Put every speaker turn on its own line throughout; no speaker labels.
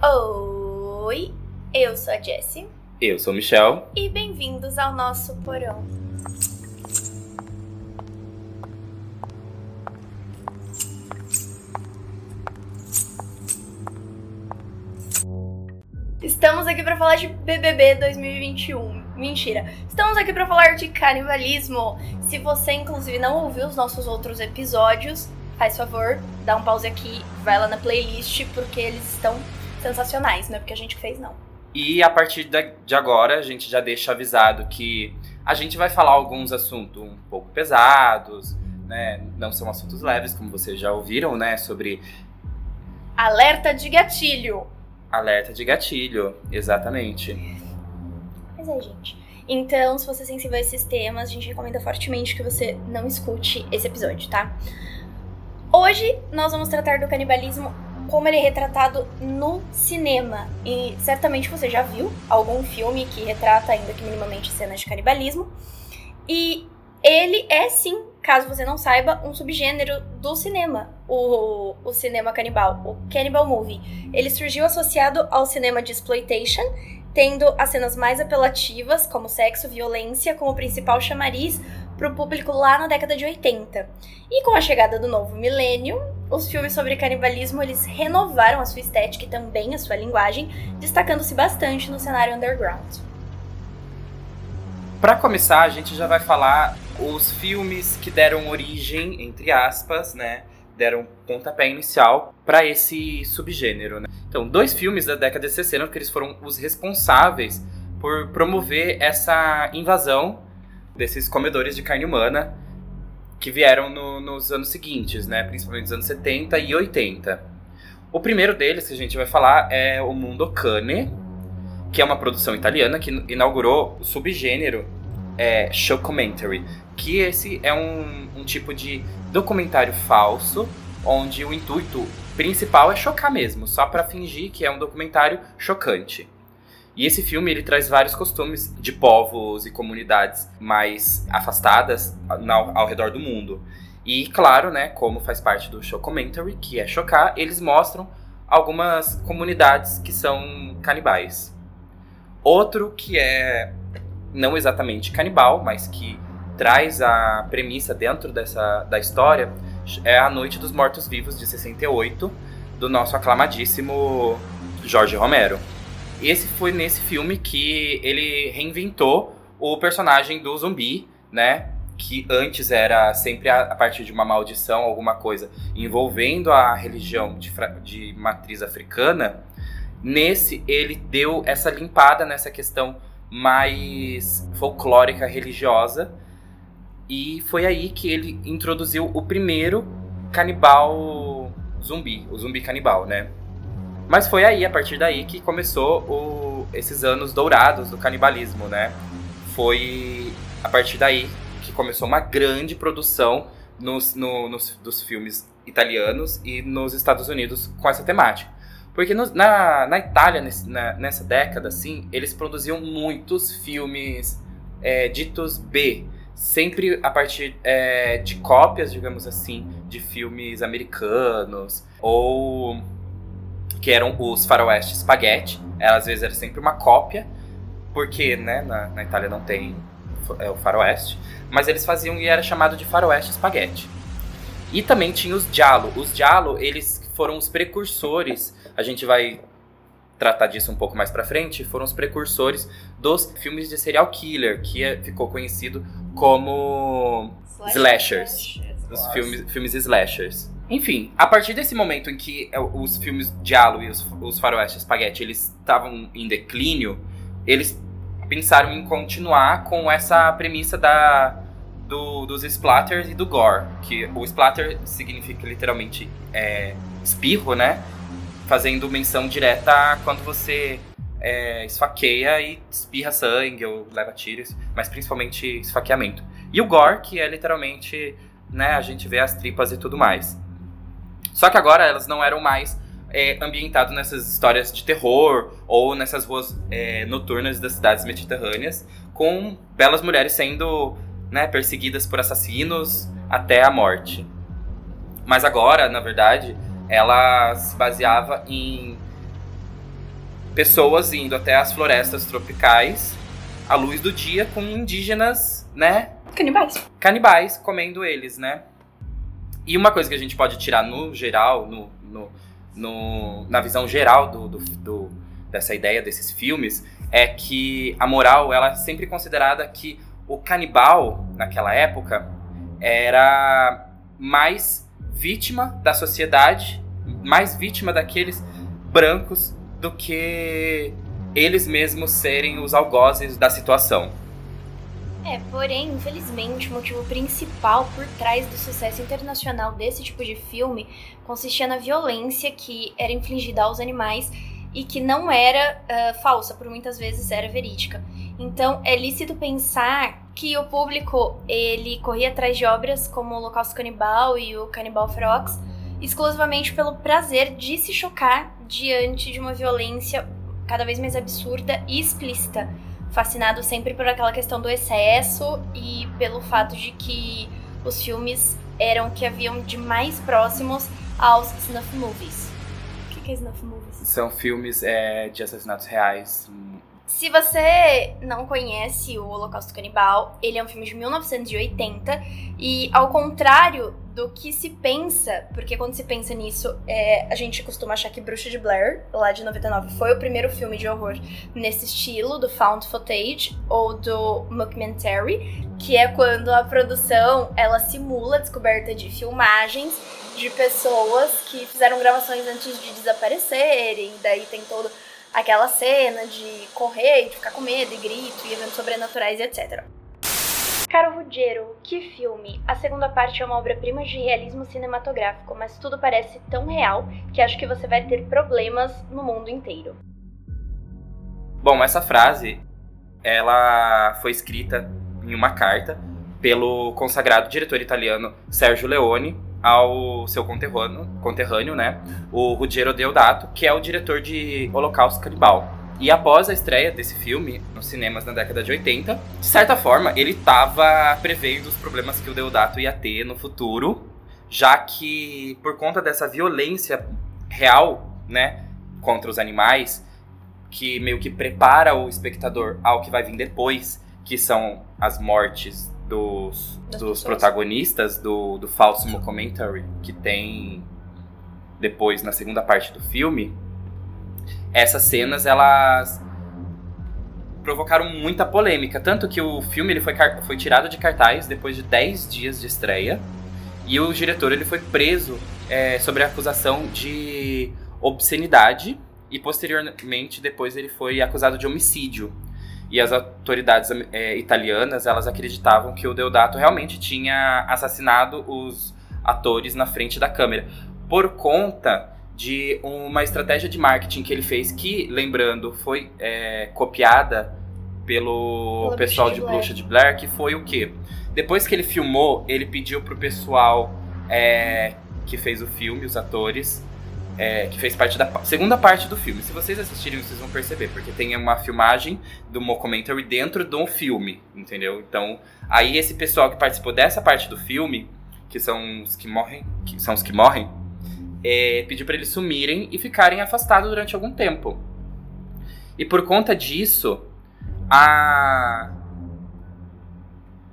Oi, eu sou a Jessie.
Eu sou o Michel.
E bem-vindos ao nosso porão. Estamos aqui para falar de BBB 2021. Mentira. Estamos aqui para falar de canibalismo. Se você, inclusive, não ouviu os nossos outros episódios, faz favor, dá um pause aqui, vai lá na playlist, porque eles estão sensacionais, não é porque a gente fez, não.
E a partir de agora, a gente já deixa avisado que a gente vai falar alguns assuntos um pouco pesados, né? Não são assuntos leves, como vocês já ouviram, né? Sobre.
Alerta de gatilho.
Alerta de gatilho, exatamente.
Mas é, gente. Então, se você é sensível a esses temas, a gente recomenda fortemente que você não escute esse episódio, tá? Hoje nós vamos tratar do canibalismo como ele é retratado no cinema. E certamente você já viu algum filme que retrata, ainda que minimamente, cenas de canibalismo. E ele é sim, caso você não saiba, um subgênero do cinema, o, o cinema canibal, o cannibal movie. Ele surgiu associado ao cinema de exploitation, tendo as cenas mais apelativas, como sexo, violência, como principal chamariz para o público lá na década de 80. E com a chegada do novo milênio, os filmes sobre canibalismo eles renovaram a sua estética e também a sua linguagem, destacando-se bastante no cenário underground.
Para começar, a gente já vai falar os filmes que deram origem, entre aspas, né, deram pontapé inicial para esse subgênero. Né? Então, dois filmes da década de 60 que eles foram os responsáveis por promover essa invasão desses comedores de carne humana que vieram no, nos anos seguintes, né? Principalmente nos anos 70 e 80. O primeiro deles que a gente vai falar é o Mundo Cane, que é uma produção italiana que inaugurou o subgênero é, shockumentary, que esse é um, um tipo de documentário falso, onde o intuito principal é chocar mesmo, só para fingir que é um documentário chocante. E esse filme ele traz vários costumes de povos e comunidades mais afastadas ao, ao redor do mundo. E claro, né, como faz parte do show commentary, que é chocar, eles mostram algumas comunidades que são canibais. Outro que é não exatamente canibal, mas que traz a premissa dentro dessa da história é A Noite dos Mortos Vivos de 68 do nosso aclamadíssimo Jorge Romero. Esse foi nesse filme que ele reinventou o personagem do zumbi, né? Que antes era sempre a, a partir de uma maldição, alguma coisa envolvendo a religião de, de matriz africana. Nesse, ele deu essa limpada nessa questão mais folclórica religiosa. E foi aí que ele introduziu o primeiro canibal zumbi, o zumbi canibal, né? Mas foi aí, a partir daí, que começou o, esses anos dourados do canibalismo, né? Foi a partir daí que começou uma grande produção nos, no, nos, dos filmes italianos e nos Estados Unidos com essa temática. Porque no, na, na Itália, nesse, na, nessa década, assim, eles produziam muitos filmes é, ditos B, sempre a partir é, de cópias, digamos assim, de filmes americanos ou que eram os faroeste spaghetti. Às vezes era sempre uma cópia, porque né, na, na Itália não tem é, o faroeste, mas eles faziam e era chamado de faroeste spaghetti. E também tinha os giallo. Os giallo, eles foram os precursores, a gente vai tratar disso um pouco mais pra frente, foram os precursores dos filmes de serial killer, que é, ficou conhecido como slashers. Os filmes, filmes slashers. Enfim, a partir desse momento em que é, os filmes Diallo e os, os faroeste spaghetti eles estavam em declínio, eles pensaram em continuar com essa premissa da, do, dos splatters e do gore. Que o splatter significa literalmente é, espirro, né? Fazendo menção direta a quando você é, esfaqueia e espirra sangue ou leva tiros, mas principalmente esfaqueamento. E o gore, que é literalmente, né, a gente vê as tripas e tudo mais. Só que agora elas não eram mais é, ambientadas nessas histórias de terror ou nessas ruas é, noturnas das cidades mediterrâneas, com belas mulheres sendo né, perseguidas por assassinos até a morte. Mas agora, na verdade, ela se baseava em pessoas indo até as florestas tropicais à luz do dia com indígenas, né?
Canibais.
Canibais comendo eles, né? E uma coisa que a gente pode tirar no geral, no, no, no na visão geral do, do, do, dessa ideia desses filmes, é que a moral ela é sempre considerada que o canibal naquela época era mais vítima da sociedade, mais vítima daqueles brancos do que eles mesmos serem os algozes da situação.
É, porém, infelizmente, o motivo principal por trás do sucesso internacional desse tipo de filme consistia na violência que era infligida aos animais e que não era uh, falsa, por muitas vezes era verídica. Então, é lícito pensar que o público ele corria atrás de obras como o Holocausto Canibal e o Canibal Ferox exclusivamente pelo prazer de se chocar diante de uma violência cada vez mais absurda e explícita, fascinado sempre por aquela questão do excesso e pelo fato de que os filmes eram que haviam de mais próximos aos snuff movies. O que é snuff movies?
São filmes é, de assassinatos reais
se você não conhece o Holocausto Canibal, ele é um filme de 1980 e, ao contrário do que se pensa, porque quando se pensa nisso, é, a gente costuma achar que Bruxa de Blair, lá de 99, foi o primeiro filme de horror nesse estilo, do found footage ou do mockumentary, que é quando a produção ela simula a descoberta de filmagens de pessoas que fizeram gravações antes de desaparecerem, daí tem todo aquela cena de correr e de ficar com medo e grito e eventos sobrenaturais e etc. Caro Ruggiero, que filme! A segunda parte é uma obra-prima de realismo cinematográfico, mas tudo parece tão real que acho que você vai ter problemas no mundo inteiro.
Bom, essa frase ela foi escrita em uma carta pelo consagrado diretor italiano Sergio Leone ao seu conterrâneo, conterrâneo né, o Ruggiero Deodato, que é o diretor de Holocausto Canibal. E após a estreia desse filme nos cinemas na década de 80, de certa forma, ele estava prevendo os problemas que o Deodato ia ter no futuro, já que por conta dessa violência real, né, contra os animais, que meio que prepara o espectador ao que vai vir depois, que são as mortes dos, dos protagonistas do, do falso mockumentary que tem depois na segunda parte do filme, essas cenas elas provocaram muita polêmica, tanto que o filme ele foi, foi tirado de cartaz depois de 10 dias de estreia e o diretor ele foi preso é, sobre a acusação de obscenidade e posteriormente depois ele foi acusado de homicídio e as autoridades é, italianas elas acreditavam que o Deodato realmente tinha assassinado os atores na frente da câmera por conta de uma estratégia de marketing que ele fez que, lembrando, foi é, copiada pelo Pela pessoal de Bruxa de Blair, que foi o quê? Depois que ele filmou, ele pediu pro pessoal é, que fez o filme, os atores, é, que fez parte da segunda parte do filme. Se vocês assistirem, vocês vão perceber, porque tem uma filmagem do mockumentary dentro de um filme, entendeu? Então, aí esse pessoal que participou dessa parte do filme, que são os que morrem, que são os que morrem, é, pediu para eles sumirem e ficarem afastados durante algum tempo. E por conta disso, a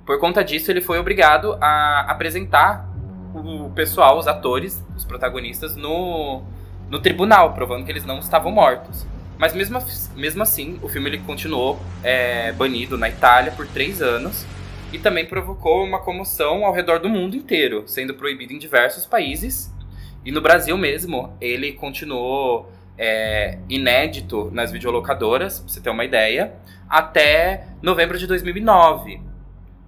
por conta disso, ele foi obrigado a apresentar o pessoal, os atores, os protagonistas, no, no tribunal, provando que eles não estavam mortos. Mas mesmo, mesmo assim, o filme ele continuou é, banido na Itália por três anos e também provocou uma comoção ao redor do mundo inteiro, sendo proibido em diversos países. E no Brasil mesmo, ele continuou é, inédito nas videolocadoras, pra você ter uma ideia, até novembro de 2009,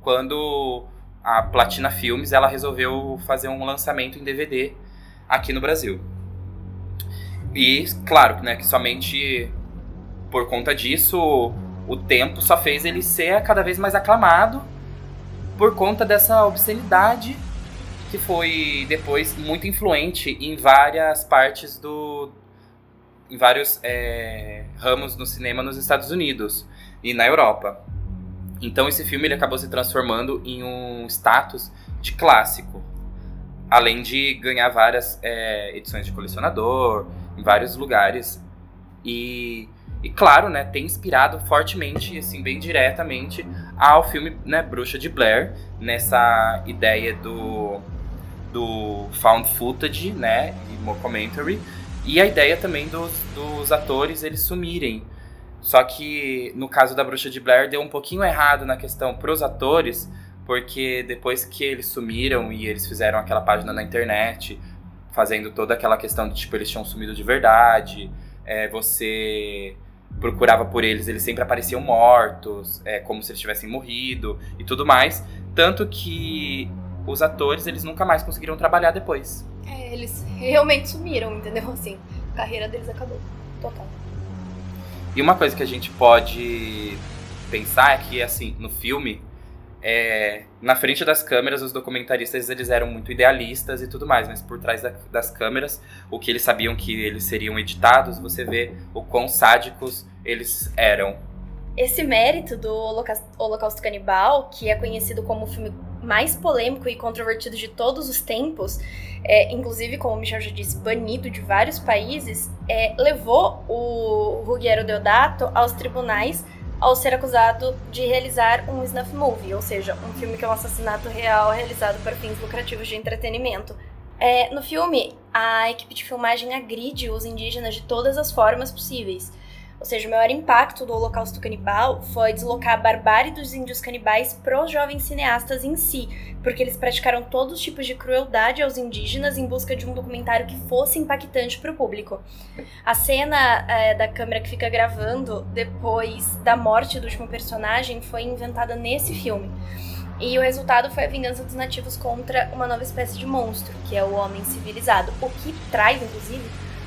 quando a Platina Filmes ela resolveu fazer um lançamento em DVD aqui no Brasil. E, claro, né, que somente por conta disso, o tempo só fez ele ser cada vez mais aclamado por conta dessa obscenidade que foi depois muito influente em várias partes do. em vários é, ramos no cinema nos Estados Unidos e na Europa. Então esse filme ele acabou se transformando em um status de clássico, além de ganhar várias é, edições de colecionador em vários lugares E, e claro, né, tem inspirado fortemente, assim, bem diretamente ao filme, né, Bruxa de Blair, nessa ideia do, do found footage, né, e mockumentary, e a ideia também dos, dos atores eles sumirem. Só que no caso da Bruxa de Blair deu um pouquinho errado na questão pros atores, porque depois que eles sumiram e eles fizeram aquela página na internet, fazendo toda aquela questão de tipo, eles tinham sumido de verdade, é, você procurava por eles, eles sempre apareciam mortos, é, como se eles tivessem morrido e tudo mais. Tanto que os atores, eles nunca mais conseguiram trabalhar depois.
É, eles realmente sumiram, entendeu? Assim, a carreira deles acabou. Total.
E uma coisa que a gente pode pensar é que, assim, no filme, é, na frente das câmeras, os documentaristas eles eram muito idealistas e tudo mais, mas por trás da, das câmeras, o que eles sabiam que eles seriam editados, você vê o quão sádicos eles eram.
Esse mérito do Holocausto Canibal, que é conhecido como o filme mais polêmico e controvertido de todos os tempos, é, inclusive, como o Michel já disse, banido de vários países, é, levou o Ruggiero Deodato aos tribunais ao ser acusado de realizar um snuff movie, ou seja, um filme que é um assassinato real realizado para fins lucrativos de entretenimento. É, no filme, a equipe de filmagem agride os indígenas de todas as formas possíveis. Ou seja, o maior impacto do Holocausto Canibal foi deslocar a barbárie dos índios canibais para os jovens cineastas em si, porque eles praticaram todos os tipos de crueldade aos indígenas em busca de um documentário que fosse impactante para o público. A cena é, da câmera que fica gravando depois da morte do último personagem foi inventada nesse filme. E o resultado foi a vingança dos nativos contra uma nova espécie de monstro, que é o homem civilizado. O que traz, inclusive,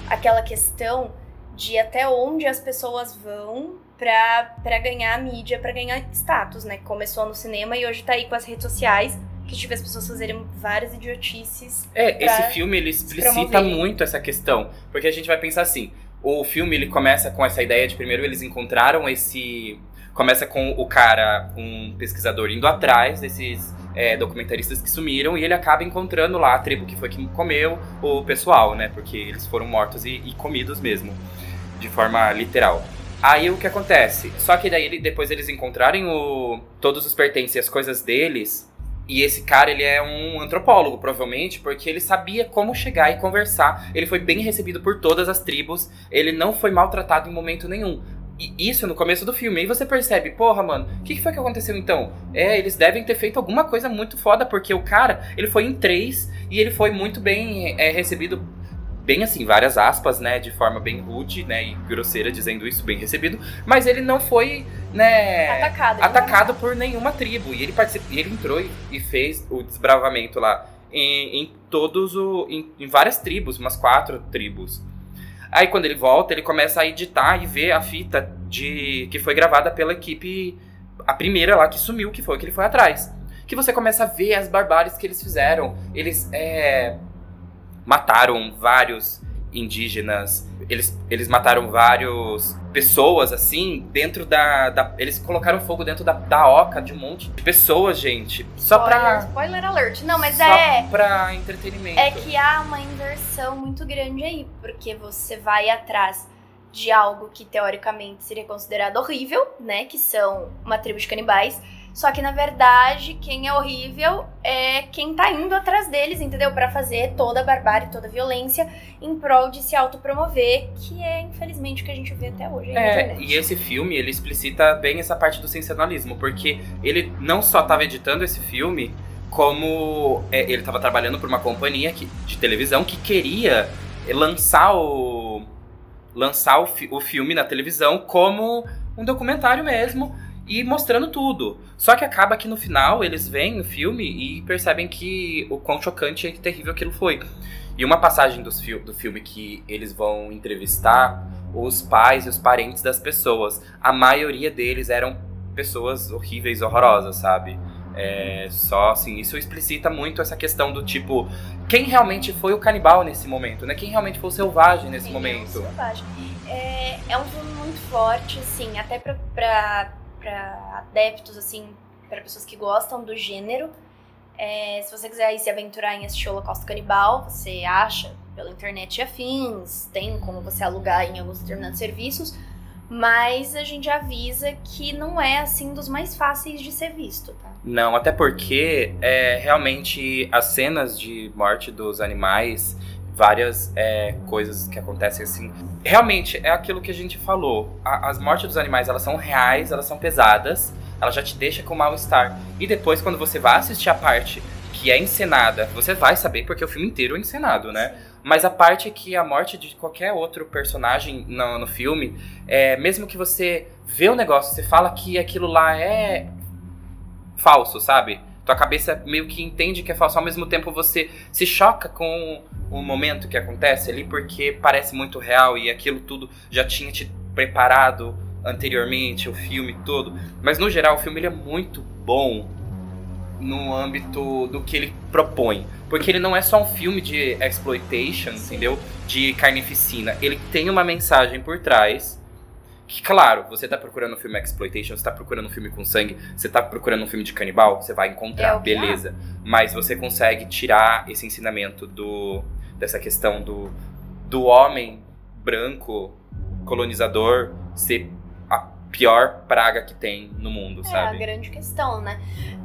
aquela questão de até onde as pessoas vão para ganhar mídia, para ganhar status, né? Começou no cinema e hoje tá aí com as redes sociais, que tive as pessoas fazerem várias idiotices.
É, esse filme ele explicita muito essa questão, porque a gente vai pensar assim, o filme ele começa com essa ideia de primeiro eles encontraram esse começa com o cara, um pesquisador indo atrás desses é, documentaristas que sumiram e ele acaba encontrando lá a tribo que foi que comeu o pessoal, né? Porque eles foram mortos e, e comidos mesmo de forma literal. Aí o que acontece? Só que daí depois eles encontrarem o, todos os pertences e as coisas deles. E esse cara, ele é um antropólogo, provavelmente, porque ele sabia como chegar e conversar. Ele foi bem recebido por todas as tribos. Ele não foi maltratado em momento nenhum. E isso no começo do filme. Aí você percebe, porra, mano, o que, que, foi que aconteceu então? É, eles devem ter feito alguma coisa muito foda, porque o cara, ele foi em três e ele foi muito bem é, recebido bem assim, várias aspas, né, de forma bem rude, né, e grosseira dizendo isso, bem recebido, mas ele não foi, né,
atacado,
atacado por nenhuma tribo, e ele participou, ele entrou e, e, fez o desbravamento lá em, em todos o, em, em, várias tribos, umas quatro tribos. Aí quando ele volta, ele começa a editar e ver a fita de que foi gravada pela equipe, a primeira lá que sumiu, que foi que ele foi atrás. Que você começa a ver as barbáries que eles fizeram. Eles, é, mataram vários indígenas, eles, eles mataram várias pessoas, assim, dentro da, da, Eles colocaram fogo dentro da, da oca de um monte de pessoas, gente. Só
spoiler,
pra.
Spoiler alert. Não, mas
só
é.
pra entretenimento.
É que há uma inversão muito grande aí, porque você vai atrás de algo que teoricamente seria considerado horrível, né? Que são uma tribo de canibais só que na verdade, quem é horrível é quem tá indo atrás deles, entendeu? Para fazer toda a barbárie, toda a violência em prol de se autopromover, que é infelizmente o que a gente vê até hoje.
É, e esse filme, ele explicita bem essa parte do sensacionalismo, porque ele não só tava editando esse filme, como é, ele estava trabalhando por uma companhia que, de televisão que queria lançar o lançar o, fi, o filme na televisão como um documentário mesmo e mostrando tudo. Só que acaba que no final eles veem o filme e percebem que o quão chocante e terrível aquilo foi. E uma passagem do, fi do filme que eles vão entrevistar os pais e os parentes das pessoas. A maioria deles eram pessoas horríveis, horrorosas, sabe? É, só assim, isso explicita muito essa questão do tipo, quem realmente foi o canibal nesse momento, né? Quem realmente foi o selvagem nesse
Sim,
momento.
É, selvagem. É, é um filme muito forte, assim, até pra, pra para adeptos, assim, para pessoas que gostam do gênero. É, se você quiser se aventurar em assistir Holocausto Canibal, você acha pela internet e afins, tem como você alugar em alguns determinados serviços, mas a gente avisa que não é assim dos mais fáceis de ser visto, tá?
Não, até porque é, realmente as cenas de morte dos animais, várias é, coisas que acontecem assim. Realmente é aquilo que a gente falou. A, as mortes dos animais elas são reais, elas são pesadas, ela já te deixa com mal-estar. E depois, quando você vai assistir a parte que é encenada, você vai saber porque o filme inteiro é encenado, né? Mas a parte que a morte de qualquer outro personagem no, no filme, é, mesmo que você vê o negócio, você fala que aquilo lá é falso, sabe? Tua cabeça meio que entende que é falso, ao mesmo tempo você se choca com o momento que acontece ali, porque parece muito real e aquilo tudo já tinha te preparado anteriormente, o filme todo. Mas no geral, o filme ele é muito bom no âmbito do que ele propõe. Porque ele não é só um filme de exploitation, entendeu? De carnificina. Ele tem uma mensagem por trás. Que, claro, você tá procurando um filme exploitation, você tá procurando um filme com sangue, você tá procurando um filme de canibal, você vai encontrar,
É
beleza. Mas você consegue tirar esse ensinamento do dessa questão do, do homem branco colonizador ser a pior praga que tem no mundo,
É
sabe?
a grande questão, né?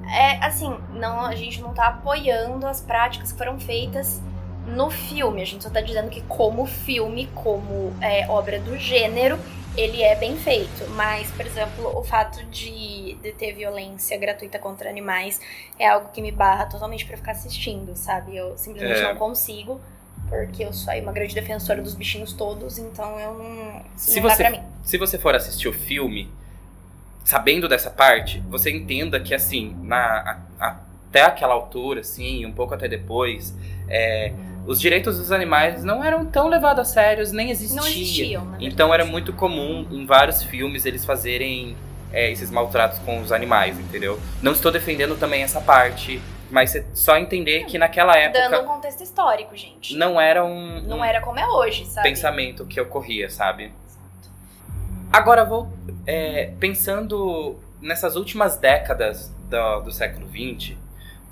É assim, não, a gente não tá apoiando as práticas que foram feitas no filme. A gente só tá dizendo que como filme, como é, obra do gênero, ele é bem feito. Mas, por exemplo, o fato de, de ter violência gratuita contra animais é algo que me barra totalmente pra ficar assistindo, sabe? Eu simplesmente
É.
não consigo. Porque eu sou aí uma grande defensora dos bichinhos todos, então eu não.
Se
não
você- se você for assistir o filme, sabendo dessa parte, você entenda que, assim, na, a- até aquela altura, assim, um pouco até depois, é, os direitos dos animais não eram tão levados a sérios, nem existiam.
Não existiam?
Então era muito comum em vários filmes eles fazerem é, esses maltratos com os animais, entendeu? Não estou defendendo também essa parte, mas só entender que naquela época
Dando um contexto histórico, gente.
não era um,
Não
um
era como é hoje, sabe?
pensamento que ocorria, sabe? Agora, vou é, pensando nessas últimas décadas do, do século XX,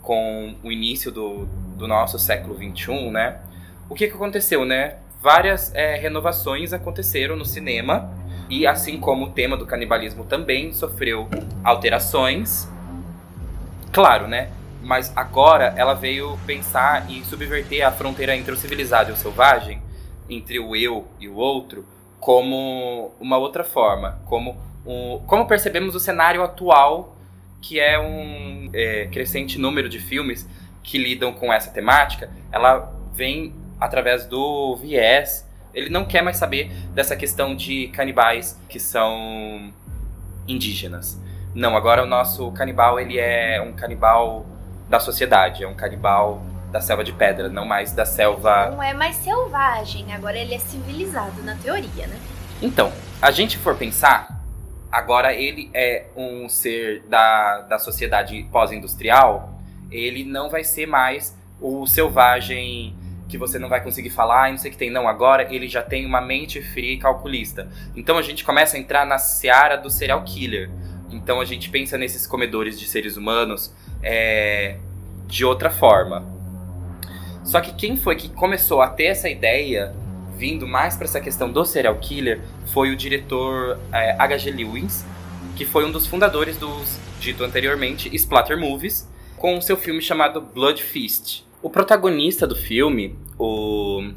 com o início do, do nosso século XXI, né? O que, que aconteceu, né? Várias é, renovações aconteceram no cinema, e assim como o tema do canibalismo também sofreu alterações. Claro, né? Mas agora ela veio pensar e subverter a fronteira entre o civilizado e o selvagem, entre o eu e o outro, como uma outra forma, como um, como percebemos o cenário atual, que é um é, crescente número de filmes que lidam com essa temática, ela vem através do viés. Ele não quer mais saber dessa questão de canibais que são indígenas. Não, agora o nosso canibal ele é um canibal da sociedade, é um canibal da selva de pedra, não mais da selva
Não é mais selvagem, agora ele é civilizado na teoria, né?
Então, a gente for pensar, agora ele é um ser da, da sociedade pós-industrial, ele não vai ser mais o selvagem que você não vai conseguir falar e não sei o que tem. Não, agora ele já tem uma mente fria e calculista. Então a gente começa a entrar na seara do serial killer. Então a gente pensa nesses comedores de seres humanos é, de outra forma. Só que quem foi que começou a ter essa ideia vindo mais para essa questão do serial killer foi o diretor é, H.G. Lewis, que foi um dos fundadores dos, dito anteriormente, Splatter Movies, com o seu filme chamado Blood Feast. O protagonista do filme, o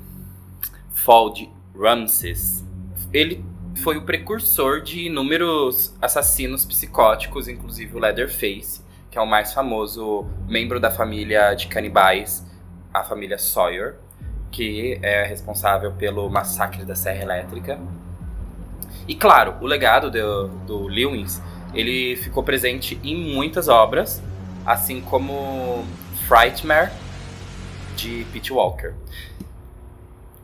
Fald Ramses, ele foi o precursor de inúmeros assassinos psicóticos, inclusive o Leatherface, que é o mais famoso membro da família de canibais, a família Sawyer que é responsável pelo massacre da Serra Elétrica. E claro, o legado do, do Lewis, ele ficou presente em muitas obras, assim como Frightmare, de Pete Walker.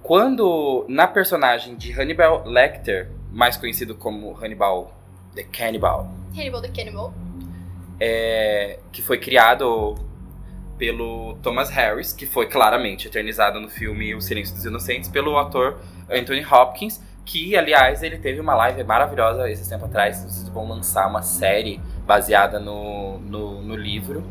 Quando, na personagem de Hannibal Lecter, mais conhecido como Hannibal the Cannibal,
Hannibal the Cannibal.
é, que foi criado pelo Thomas Harris, que foi claramente eternizado no filme O Silêncio dos Inocentes pelo ator Anthony Hopkins, que, aliás, ele teve uma live maravilhosa esses tempo atrás. Vocês vão lançar uma série baseada no, no, no livro.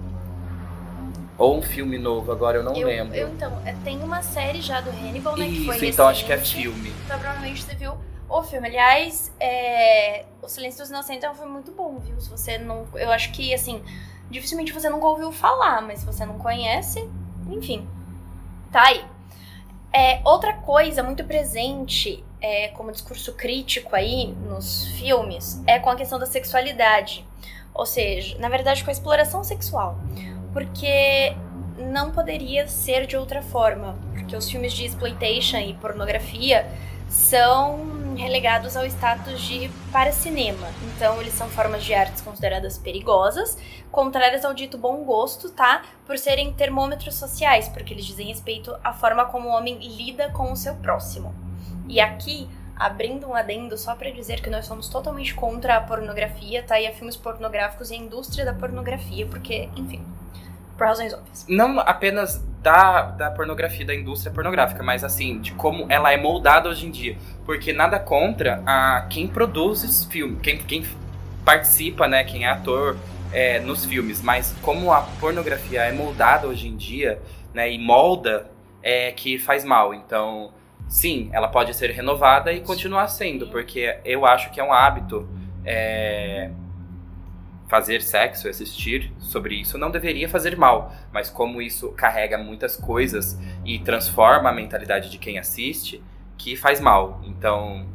Ou um filme novo, agora eu não
eu,
lembro.
Eu, então, é, tem uma série já do Hannibal, né?
Isso,
que foi
então
recente,
acho que é filme.
Então provavelmente você viu o filme. Aliás, é, O Silêncio dos Inocentes é um filme muito bom, viu? Se você não. Eu acho que, assim, dificilmente você nunca ouviu falar, mas se você não conhece, enfim. Tá aí. É, outra coisa muito presente é, como discurso crítico aí nos filmes é com a questão da sexualidade. Ou seja, na verdade, com a exploração sexual. Porque não poderia ser de outra forma. Porque os filmes de exploitation e pornografia são relegados ao status de para cinema. Então, eles são formas de artes consideradas perigosas, contrárias ao dito bom gosto, tá? Por serem termômetros sociais, porque eles dizem respeito à forma como o homem lida com o seu próximo. E aqui, abrindo um adendo só para dizer que nós somos totalmente contra a pornografia, tá? E a filmes pornográficos e a indústria da pornografia, porque, enfim, por razões óbvias.
Não apenas da, da pornografia, da indústria pornográfica, mas assim, de como ela é moldada hoje em dia. Porque nada contra a quem produz esse filme, quem, quem participa, né, quem é ator é, nos filmes, mas como a pornografia é moldada hoje em dia, né, e molda, é que faz mal. Então, sim, ela pode ser renovada e continuar sendo, porque eu acho que é um hábito. É, fazer sexo, assistir sobre isso, não deveria fazer mal, mas como isso carrega muitas coisas e transforma a mentalidade de quem assiste, que faz mal. Então,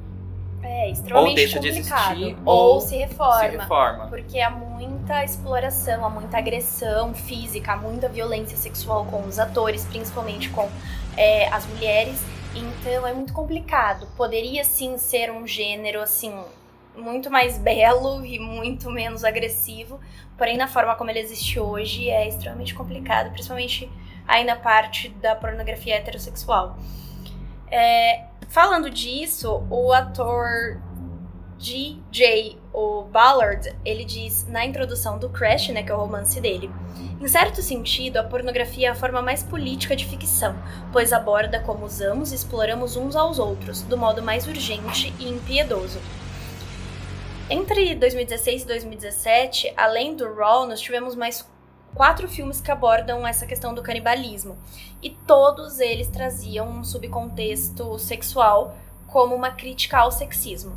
é
ou deixa de existir
ou,
ou
se reforma.
se reforma.
Porque há muita exploração, há muita agressão física, há muita violência sexual com os atores, principalmente com é, as mulheres. Então é muito complicado. Poderia sim ser um gênero assim muito mais belo e muito menos agressivo, porém na forma como ele existe hoje é extremamente complicado, principalmente aí na parte da pornografia heterossexual. É, falando disso, o ator DJ, o Ballard, ele diz na introdução do Crash, né, que é o romance dele. Em certo sentido, a pornografia é a forma mais política de ficção, pois aborda como usamos e exploramos uns aos outros, do modo mais urgente e impiedoso. Entre 2016 e 2017, além do Raw, nós tivemos mais quatro filmes que abordam essa questão do canibalismo. E todos eles traziam um subcontexto sexual como uma crítica ao sexismo.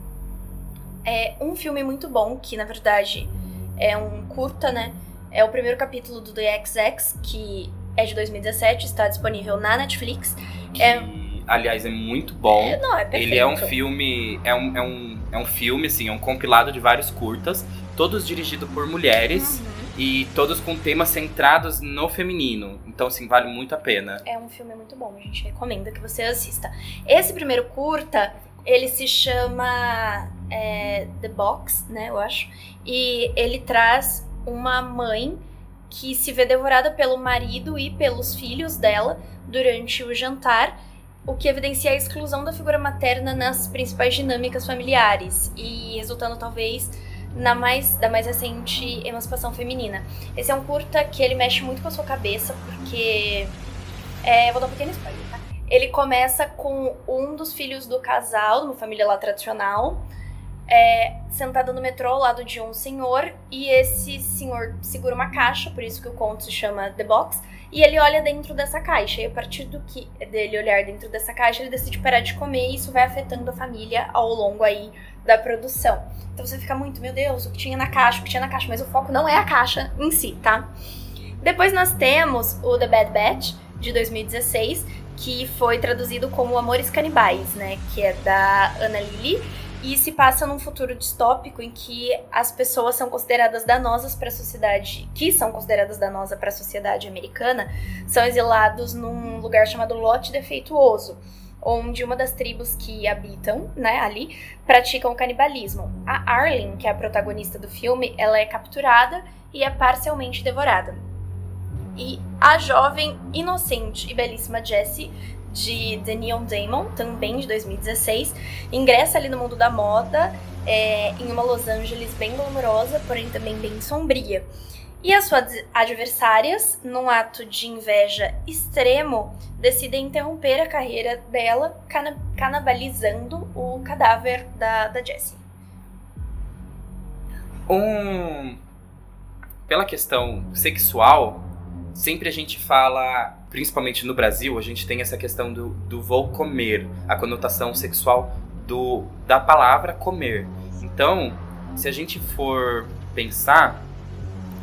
É um filme muito bom, que na verdade é um curta, né? É o primeiro capítulo do The XX, que é de 2017, está disponível na Netflix.
Que,
é...
aliás, é muito bom.
É, não, é perfeito.
Ele é um filme. É um, é um é um filme, assim, é um compilado de vários curtas, todos dirigidos por mulheres. Uhum. E todos com temas centrados no feminino. Então, assim, vale muito a pena.
É um filme muito bom, a gente recomenda que você assista. Esse primeiro curta, ele se chama é, The Box, né, eu acho. E ele traz uma mãe que se vê devorada pelo marido e pelos filhos dela durante o jantar o que evidencia a exclusão da figura materna nas principais dinâmicas familiares e resultando talvez na mais da mais recente emancipação feminina. Esse é um curta que ele mexe muito com a sua cabeça porque é, vou dar um pequeno spoiler, tá? Ele começa com um dos filhos do casal, de uma família lá tradicional, é, sentado no metrô ao lado de um senhor, e esse senhor segura uma caixa, por isso que o conto se chama The Box, e ele olha dentro dessa caixa. E a partir do que dele olhar dentro dessa caixa, ele decide parar de comer e isso vai afetando a família ao longo aí da produção. Então você fica muito, meu Deus, o que tinha na caixa, o que tinha na caixa, mas o foco não é a caixa em si, tá? Depois nós temos o The Bad Batch de 2016, que foi traduzido como Amores Canibais, né, que é da Ana Lily e se passa num futuro distópico em que as pessoas são consideradas danosas para a sociedade, que são consideradas danosas para a sociedade americana, são exilados num lugar chamado Lote Defeituoso, onde uma das tribos que habitam, né, ali, praticam o canibalismo. A Arlen, que é a protagonista do filme, ela é capturada e é parcialmente devorada. E a jovem, inocente e belíssima Jessie de The Neon Demon, também de 2016. Ingressa ali no mundo da moda, é, em uma Los Angeles bem glamourosa, porém também bem sombria. E as suas adversárias, num ato de inveja extremo, decidem interromper a carreira dela, cana o cadáver da, da Jessie.
Um... Pela questão sexual, sempre a gente fala, principalmente no Brasil, a gente tem essa questão do, do vou comer, a conotação sexual do, da palavra comer. Então, se a gente for pensar,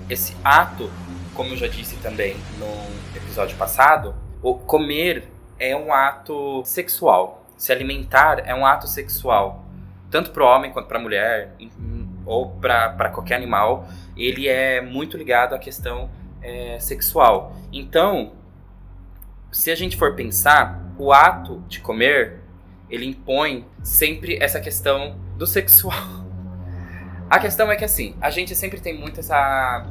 esse ato, como eu já disse também no episódio passado, o comer é um ato sexual. Se alimentar é um ato sexual, tanto para o homem quanto para a mulher, ou para qualquer animal. Ele é muito ligado à questão é, sexual. Então, se a gente for pensar, o ato de comer ele impõe sempre essa questão do sexual. A questão é que assim, a gente sempre tem muito essa.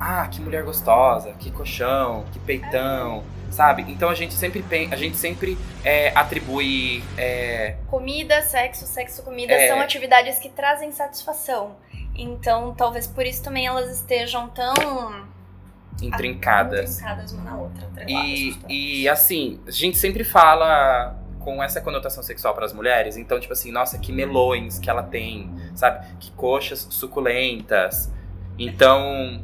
Ah, que mulher gostosa, que colchão, que peitão, sabe? Então a gente sempre, a gente sempre é, atribui. É...
Comida, sexo, sexo, comida é... são atividades que trazem satisfação. Então talvez por isso também elas estejam tão.
Intrincadas.
Intrincadas uma na outra.
E, e assim, a gente sempre fala com essa conotação sexual para as mulheres. Então, tipo assim, nossa, que melões que ela tem, sabe? Que coxas suculentas. Então,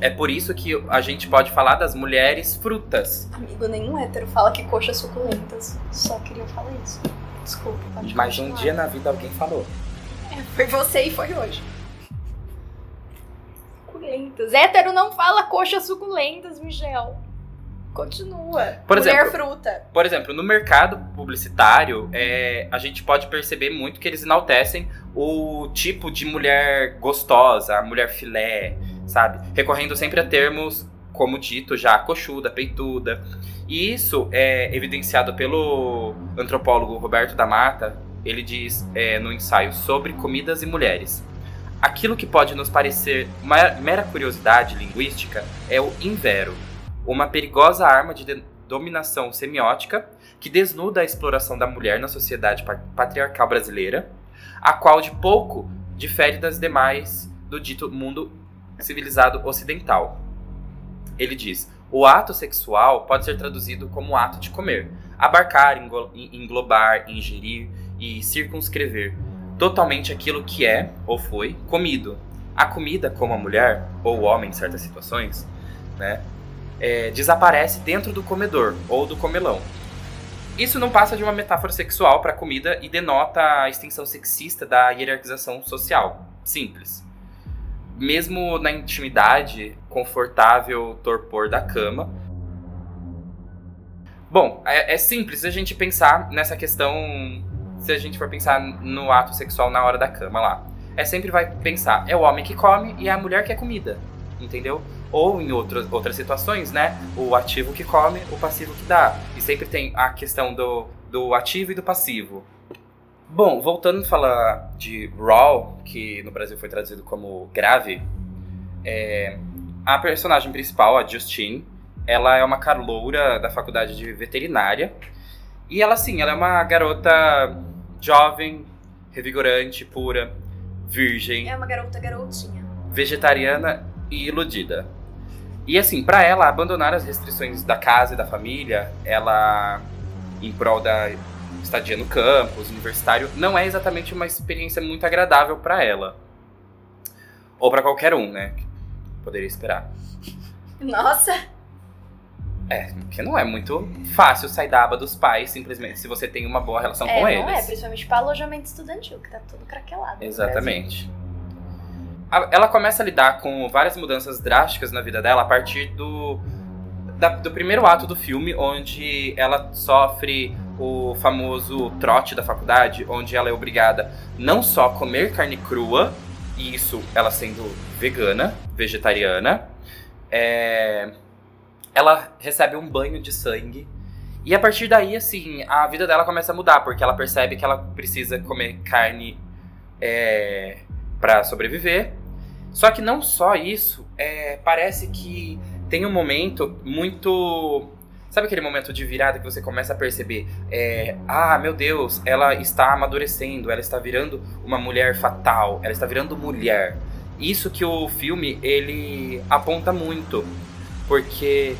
é por isso que a gente pode falar das mulheres frutas.
Amigo, nenhum hétero fala que coxas suculentas. Só queria falar isso. Desculpa, pode
Mas continuar. um dia na vida alguém falou.
É, foi você e foi hoje. Suculentas. Hétero não fala coxas suculentas, Michel. Continua.
Por
Mulher
exemplo,
fruta.
Por exemplo, no mercado publicitário, é, a gente pode perceber muito que eles enaltecem o tipo de mulher gostosa, a mulher filé, sabe? Recorrendo sempre a termos, como dito já, coxuda, peituda. E isso é evidenciado pelo antropólogo Roberto da Mata. Ele diz é, no ensaio sobre comidas e mulheres. Aquilo que pode nos parecer uma mera curiosidade linguística é o invero uma perigosa arma de dominação semiótica que desnuda a exploração da mulher na sociedade patriarcal brasileira, a qual de pouco difere das demais do dito mundo civilizado ocidental. Ele diz: o ato sexual pode ser traduzido como ato de comer, abarcar, englobar, ingerir e circunscrever totalmente aquilo que é ou foi comido. A comida, como a mulher ou o homem em certas situações, né, é, desaparece dentro do comedor ou do comelão. Isso não passa de uma metáfora sexual para a comida e denota a extensão sexista da hierarquização social. Simples. Mesmo na intimidade, confortável torpor da cama. Bom, é, é simples a gente pensar nessa questão. Se a gente for pensar no ato sexual na hora da cama lá. É sempre vai pensar, é o homem que come e é a mulher que é comida. Entendeu? Ou em outras, outras situações, né? O ativo que come, o passivo que dá. E sempre tem a questão do, do ativo e do passivo. Bom, voltando a falar de Raw, que no Brasil foi traduzido como grave, é, a personagem principal, a Justine, ela é uma caloura da faculdade de veterinária. E ela, sim, ela é uma garota jovem, revigorante, pura, virgem.
É uma garota garotinha.
Vegetariana e iludida. E assim, para ela, abandonar as restrições da casa e da família, ela, em prol da estadia no campus, universitário, não é exatamente uma experiência muito agradável para ela. Ou para qualquer um, né? Poderia esperar.
Nossa!
É, porque não é muito fácil sair da aba dos pais, simplesmente, se você tem uma boa relação
é,
com
não
eles.
Não é, principalmente para alojamento estudantil, que tá tudo craquelado.
Exatamente ela começa a lidar com várias mudanças drásticas na vida dela a partir do, da, do primeiro ato do filme, onde ela sofre o famoso trote da faculdade, onde ela é obrigada não só a comer carne crua, e isso ela sendo vegana, vegetariana, é, ela recebe um banho de sangue. E a partir daí, assim, a vida dela começa a mudar, porque ela percebe que ela precisa comer carne é, para sobreviver. Só que não só isso, é, parece que tem um momento muito. Sabe aquele momento de virada que você começa a perceber? É, ah, meu Deus, ela está amadurecendo, ela está virando uma mulher fatal, ela está virando mulher. Isso que o filme ele aponta muito, porque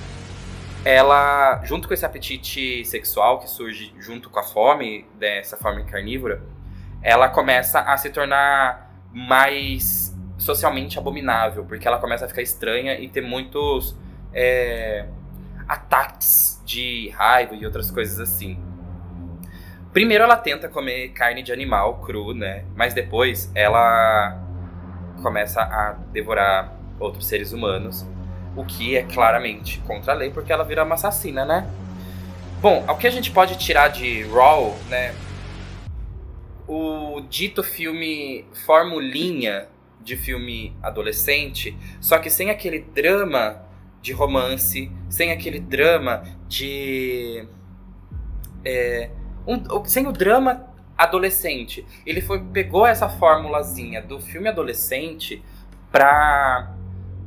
ela, junto com esse apetite sexual que surge junto com a fome, dessa fome carnívora, ela começa a se tornar mais socialmente abominável, porque ela começa a ficar estranha e ter muitos é, ataques de raiva e outras coisas assim. Primeiro ela tenta comer carne de animal cru, né? Mas depois ela começa a devorar outros seres humanos, o que é claramente contra a lei, porque ela vira uma assassina, né? Bom, o que a gente pode tirar de Raw, né? O dito filme formulinha de filme adolescente, só que sem aquele drama de romance, sem aquele drama de. É, um, sem o drama adolescente. Ele foi pegou essa formulazinha do filme adolescente pra,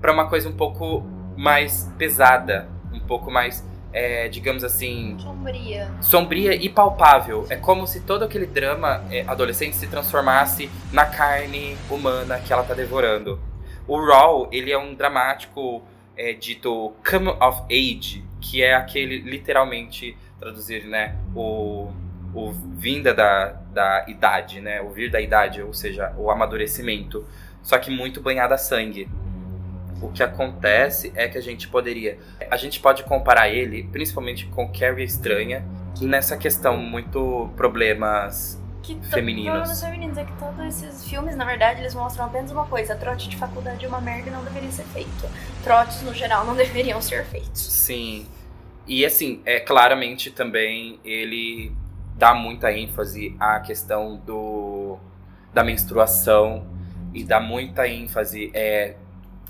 pra uma coisa um pouco mais pesada, um pouco mais é, digamos assim.
Sombria.
Sombria e palpável. É como se todo aquele drama é, adolescente se transformasse na carne humana que ela tá devorando. O Raw, ele é um dramático é, dito come of age, que é aquele, literalmente, traduzir, né, o, o vinda da, da idade, né, o vir da idade, ou seja, o amadurecimento, só que muito banhado a sangue o que acontece é que a gente poderia. A gente pode comparar ele, principalmente com Carrie Estranha, nessa questão muito problemas que femininos.
Femininos é que todos esses filmes, na verdade, eles mostram apenas uma coisa: trote de faculdade é uma merda e não deveria ser feito. Trotes, no geral, não deveriam ser feitos.
Sim. E assim, é claramente também ele dá muita ênfase à questão do da menstruação e dá muita ênfase é,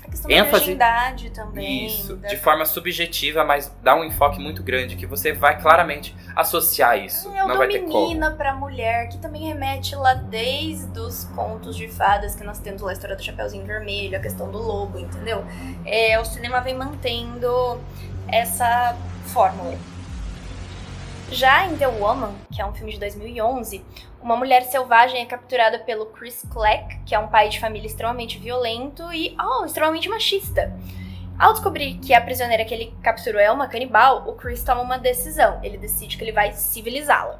questão ênfase, da também.
Isso, da... de forma subjetiva, mas dá um enfoque muito grande que você vai claramente associar isso.
É,
não vai
ter menina para mulher, que também remete lá desde os contos de fadas que nós temos lá, a história do Chapeuzinho Vermelho, a questão do lobo, entendeu? É, o cinema vem mantendo essa fórmula. Já em The Woman, que é um filme de 2011, uma mulher selvagem é capturada pelo Chris Clack, que é um pai de família extremamente violento e, oh, extremamente machista. Ao descobrir que a prisioneira que ele capturou é uma canibal, o Chris toma uma decisão. Ele decide que ele vai civilizá-la.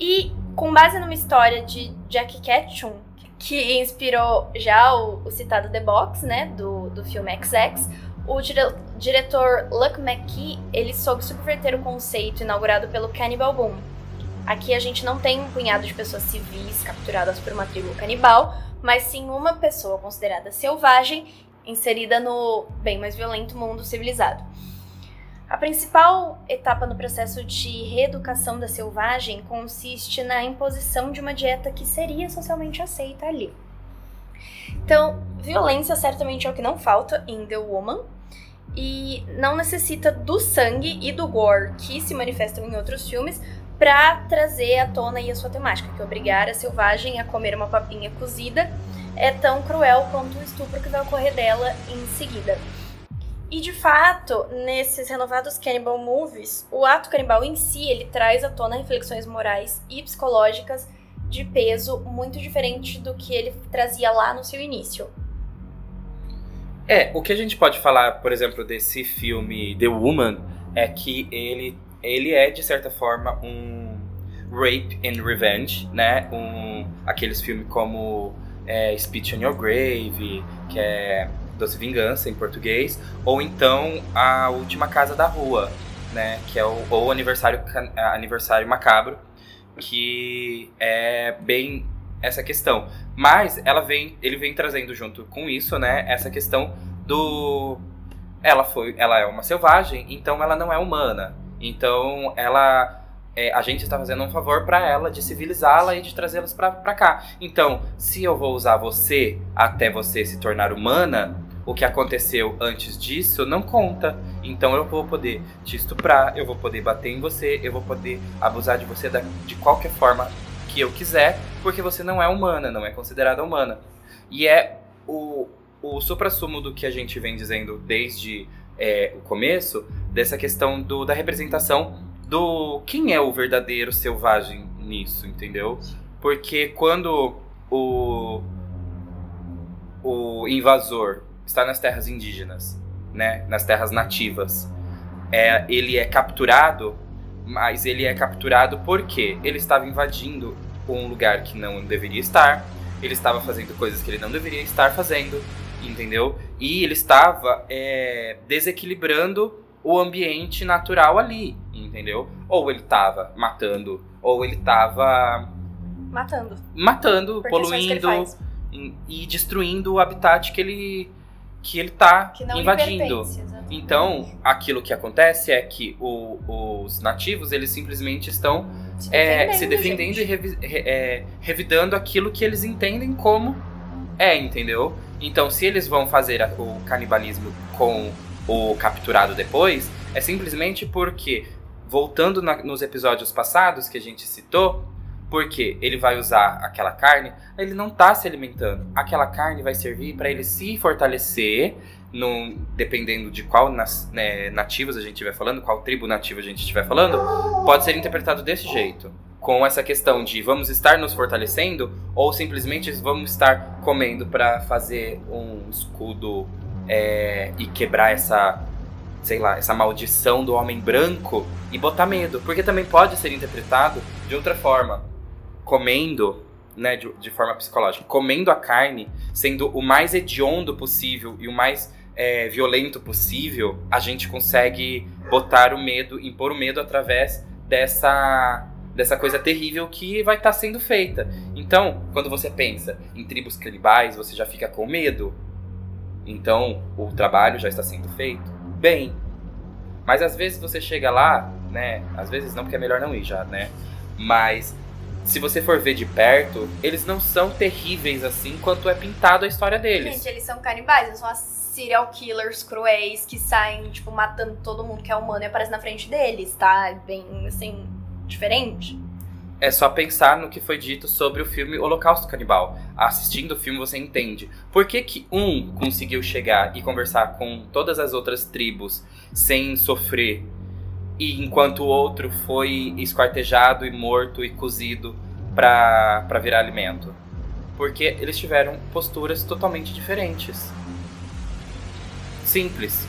E, com base numa história de Jack Ketchum, que inspirou já o, o citado The Box, né, do, do filme XX, o dire diretor Luck McKee, ele soube subverter o conceito inaugurado pelo Cannibal Boom. Aqui a gente não tem um punhado de pessoas civis capturadas por uma tribo canibal, mas sim uma pessoa considerada selvagem inserida no bem mais violento mundo civilizado. A principal etapa no processo de reeducação da selvagem consiste na imposição de uma dieta que seria socialmente aceita ali. Então, violência certamente é o que não falta em The Woman, e não necessita do sangue e do gore que se manifestam em outros filmes para trazer à tona a sua temática, que obrigar a selvagem a comer uma papinha cozida é tão cruel quanto o estupro que vai ocorrer dela em seguida. E de fato, nesses renovados cannibal movies, o ato canibal em si, ele traz à tona reflexões morais e psicológicas de peso muito diferente do que ele trazia lá no seu início.
É, o que a gente pode falar, por exemplo, desse filme The Woman é que ele, ele é, de certa forma, um rape and revenge, né? Um, aqueles filmes como é, Speech on Your Grave, que é Doce Vingança em português, ou então A Última Casa da Rua, né? Que é o ou aniversário, aniversário Macabro, que é bem essa questão. Mas ela vem, ele vem trazendo junto com isso, né, essa questão do ela foi, ela é uma selvagem, então ela não é humana. Então ela é, a gente está fazendo um favor para ela de civilizá-la e de trazê-las para cá. Então, se eu vou usar você até você se tornar humana, o que aconteceu antes disso não conta. Então eu vou poder te estuprar, eu vou poder bater em você, eu vou poder abusar de você da, de qualquer forma que eu quiser, porque você não é humana, não é considerada humana. E é o, o supra-sumo do que a gente vem dizendo desde é, o começo, dessa questão do, da representação do quem é o verdadeiro selvagem nisso, entendeu? Porque quando o, o invasor está nas terras indígenas, né, nas terras nativas, é, ele é capturado, mas ele é capturado porque ele estava invadindo um lugar que não deveria estar, ele estava fazendo coisas que ele não deveria estar fazendo, entendeu? E ele estava é, desequilibrando o ambiente natural ali, entendeu? Ou ele estava matando, ou ele estava
matando,
matando, poluindo e destruindo o habitat que ele que ele está invadindo. então, aquilo que acontece é que o, os nativos eles simplesmente estão se defendendo, é, se defendendo e revi, é, revidando aquilo que eles entendem como é, entendeu? Então, se eles vão fazer o canibalismo com o capturado depois, é simplesmente porque, voltando na, nos episódios passados que a gente citou, porque ele vai usar aquela carne, ele não está se alimentando. Aquela carne vai servir para ele se fortalecer, no, dependendo de qual nas, né, nativos a gente estiver falando, qual tribo nativa a gente estiver falando, pode ser interpretado desse jeito. Com essa questão de vamos estar nos fortalecendo ou simplesmente vamos estar comendo para fazer um escudo é, e quebrar essa sei lá essa maldição do homem branco e botar medo. Porque também pode ser interpretado de outra forma comendo né de, de forma psicológica comendo a carne sendo o mais hediondo possível e o mais é, violento possível a gente consegue botar o medo impor o medo através dessa dessa coisa terrível que vai estar tá sendo feita. Então, quando você pensa em tribos canibais, você já fica com medo. Então, o trabalho já está sendo feito. Bem, mas às vezes você chega lá, né? Às vezes não, porque é melhor não ir já, né? Mas se você for ver de perto, eles não são terríveis assim quanto é pintado a história deles.
Gente, eles são canibais, eles são as serial killers cruéis que saem, tipo, matando todo mundo que é humano e aparece na frente deles, tá? É bem, assim, diferente.
É só pensar no que foi dito sobre o filme Holocausto Canibal. Assistindo o filme você entende. Por que, que um conseguiu chegar e conversar com todas as outras tribos sem sofrer, e enquanto o outro foi esquartejado e morto e cozido para virar alimento? Porque eles tiveram posturas totalmente diferentes. Simples.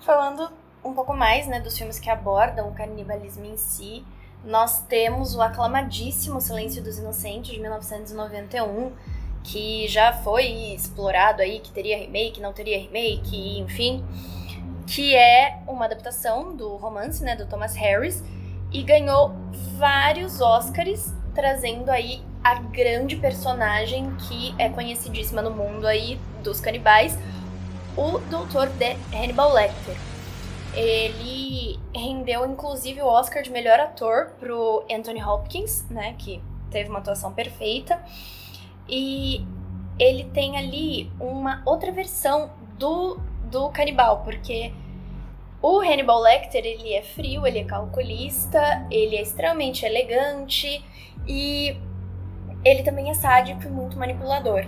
Falando um pouco mais né, dos filmes que abordam o canibalismo em si, nós temos o aclamadíssimo Silêncio dos Inocentes, de 1991, que já foi explorado aí, que teria remake, não teria remake, enfim, que é uma adaptação do romance, né, do Thomas Harris, e ganhou vários Oscars, trazendo aí a grande personagem que é conhecidíssima no mundo aí dos canibais, o Dr. Hannibal Lecter. Ele rendeu inclusive o Oscar de melhor ator pro Anthony Hopkins, né, que teve uma atuação perfeita. E ele tem ali uma outra versão do do canibal, porque o Hannibal Lecter, ele é frio, ele é calculista, ele é extremamente elegante e ele também é sádico e muito manipulador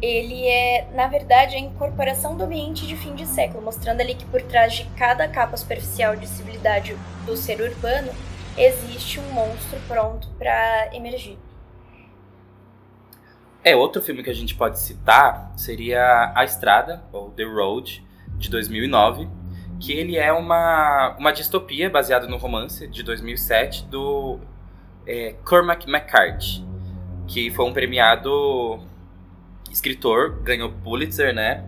ele é, na verdade, a incorporação do ambiente de fim de século, mostrando ali que por trás de cada capa superficial de civilidade do ser urbano existe um monstro pronto para emergir.
É, outro filme que a gente pode citar seria A Estrada, ou The Road, de 2009, que ele é uma, uma distopia baseada no romance de 2007 do é, Cormac McCarthy, que foi um premiado escritor, ganhou Pulitzer, né?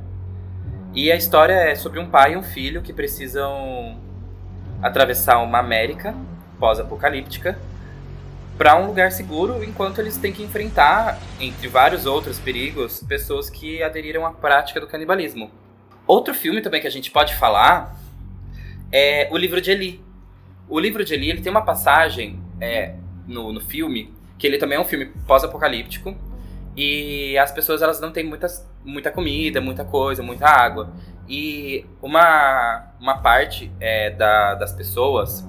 E a história é sobre um pai e um filho que precisam atravessar uma América pós-apocalíptica para um lugar seguro, enquanto eles têm que enfrentar, entre vários outros perigos, pessoas que aderiram à prática do canibalismo. Outro filme também que a gente pode falar é o livro de Eli. O livro de Eli ele tem uma passagem é, no, no filme que ele também é um filme pós-apocalíptico e as pessoas elas não têm muitas, muita comida, muita coisa, muita água. E uma, uma parte é, da, das pessoas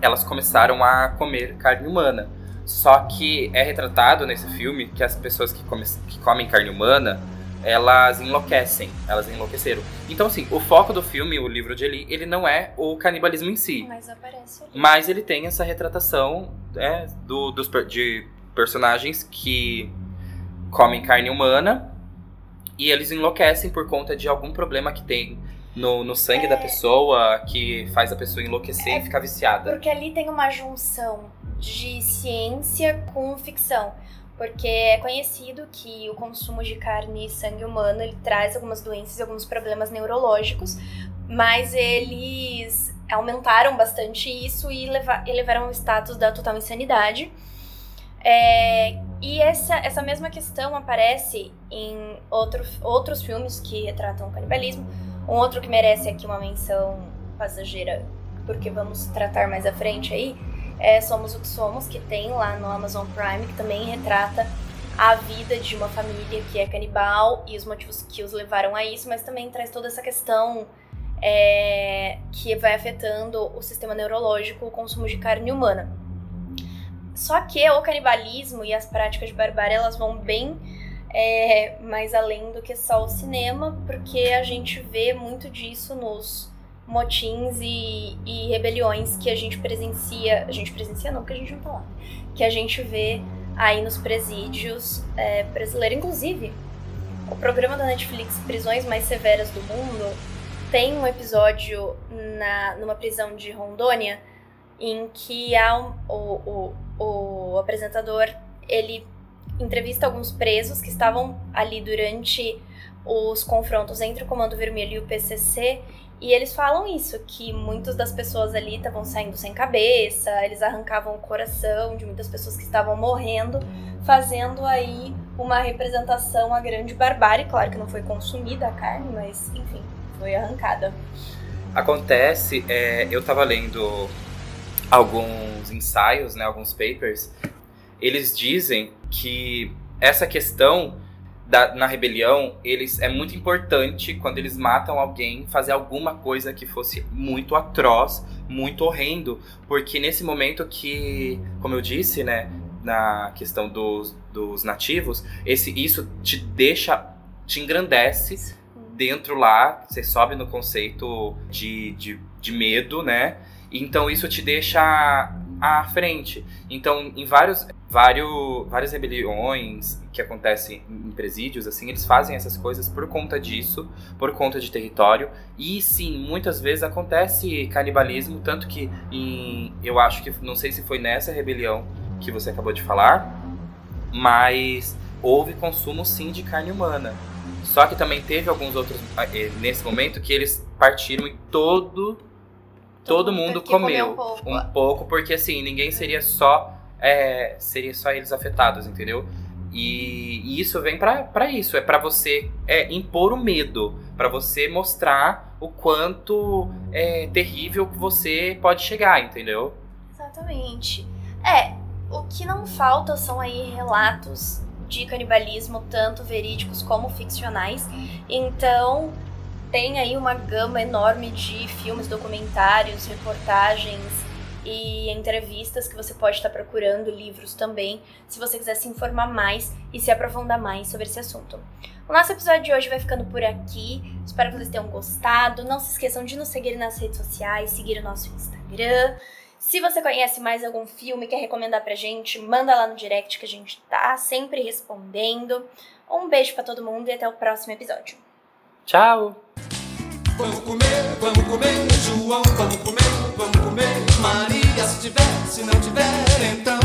elas começaram a comer carne humana. Só que é retratado nesse filme que as pessoas que, come, que comem carne humana elas enlouquecem, elas enlouqueceram. Então, assim, o foco do filme, o livro de Eli, ele não é o canibalismo em si.
Mas aparece ali.
Mas ele tem essa retratação é, do, dos, de personagens que comem carne humana e eles enlouquecem por conta de algum problema que tem no, no sangue é... da pessoa que faz a pessoa enlouquecer é... e ficar viciada.
Porque ali tem uma junção de ciência com ficção. porque é conhecido que o consumo de carne e sangue humano ele traz algumas doenças e alguns problemas neurológicos, mas eles aumentaram bastante isso e elevaram o status da total insanidade. É, e essa, essa mesma questão aparece em outro, outros filmes que retratam o canibalismo. Um outro que merece aqui uma menção passageira, porque vamos tratar mais à frente aí, é Somos o que Somos, que tem lá no Amazon Prime, que também retrata a vida de uma família que é canibal e os motivos que os levaram a isso, mas também traz toda essa questão é, que vai afetando o sistema neurológico, o consumo de carne humana. Só que o canibalismo e as práticas de barbárie elas vão bem é, mais além do que só o cinema, porque a gente vê muito disso nos motins e, e rebeliões que a gente presencia. A gente presencia não, porque a gente não tá lá. Que a gente vê aí nos presídios é, brasileiros. Inclusive, o programa da Netflix Prisões Mais Severas do Mundo tem um episódio na, numa prisão de Rondônia em que há um, o, o, o apresentador ele entrevista alguns presos que estavam ali durante os confrontos entre o Comando Vermelho e o PCC e eles falam isso, que muitas das pessoas ali estavam saindo sem cabeça, eles arrancavam o coração de muitas pessoas que estavam morrendo, fazendo aí uma representação à grande barbárie. Claro que não foi consumida a carne, mas enfim, foi arrancada.
Acontece, é, eu tava lendo alguns ensaios, né, alguns papers, eles dizem que essa questão da, na rebelião, eles é muito importante quando eles matam alguém fazer alguma coisa que fosse muito atroz, muito horrendo, porque nesse momento que, como eu disse, né, na questão dos, dos nativos, esse isso te deixa, te engrandece dentro lá, você sobe no conceito de, de, de medo, né? Então isso te deixa à frente. Então, em vários, vários, várias rebeliões que acontecem em presídios, assim, eles fazem essas coisas por conta disso, por conta de território. E sim, muitas vezes acontece canibalismo, tanto que em, eu acho que, não sei se foi nessa rebelião que você acabou de falar, mas houve consumo sim de carne humana. Só que também teve alguns outros, eh, nesse momento, que eles partiram e todo todo mundo comeu um pouco. um pouco. porque assim, ninguém seria só é, seria só eles afetados, entendeu? E, e isso vem para isso, é para você é, impor o medo, para você mostrar o quanto é terrível que você pode chegar, entendeu?
Exatamente. É, o que não falta são aí relatos de canibalismo, tanto verídicos como ficcionais. Então, tem aí uma gama enorme de filmes, documentários, reportagens e entrevistas que você pode estar procurando, livros também, se você quiser se informar mais e se aprofundar mais sobre esse assunto. O nosso episódio de hoje vai ficando por aqui. Espero que vocês tenham gostado. Não se esqueçam de nos seguir nas redes sociais, seguir o nosso Instagram. Se você conhece mais algum filme quer recomendar pra gente, manda lá no direct que a gente tá sempre respondendo. Um beijo para todo mundo e até o próximo episódio.
Tchau!
Vamos comer, vamos comer, João, vamos comer, vamos comer. Maria, se tiver, se não tiver, então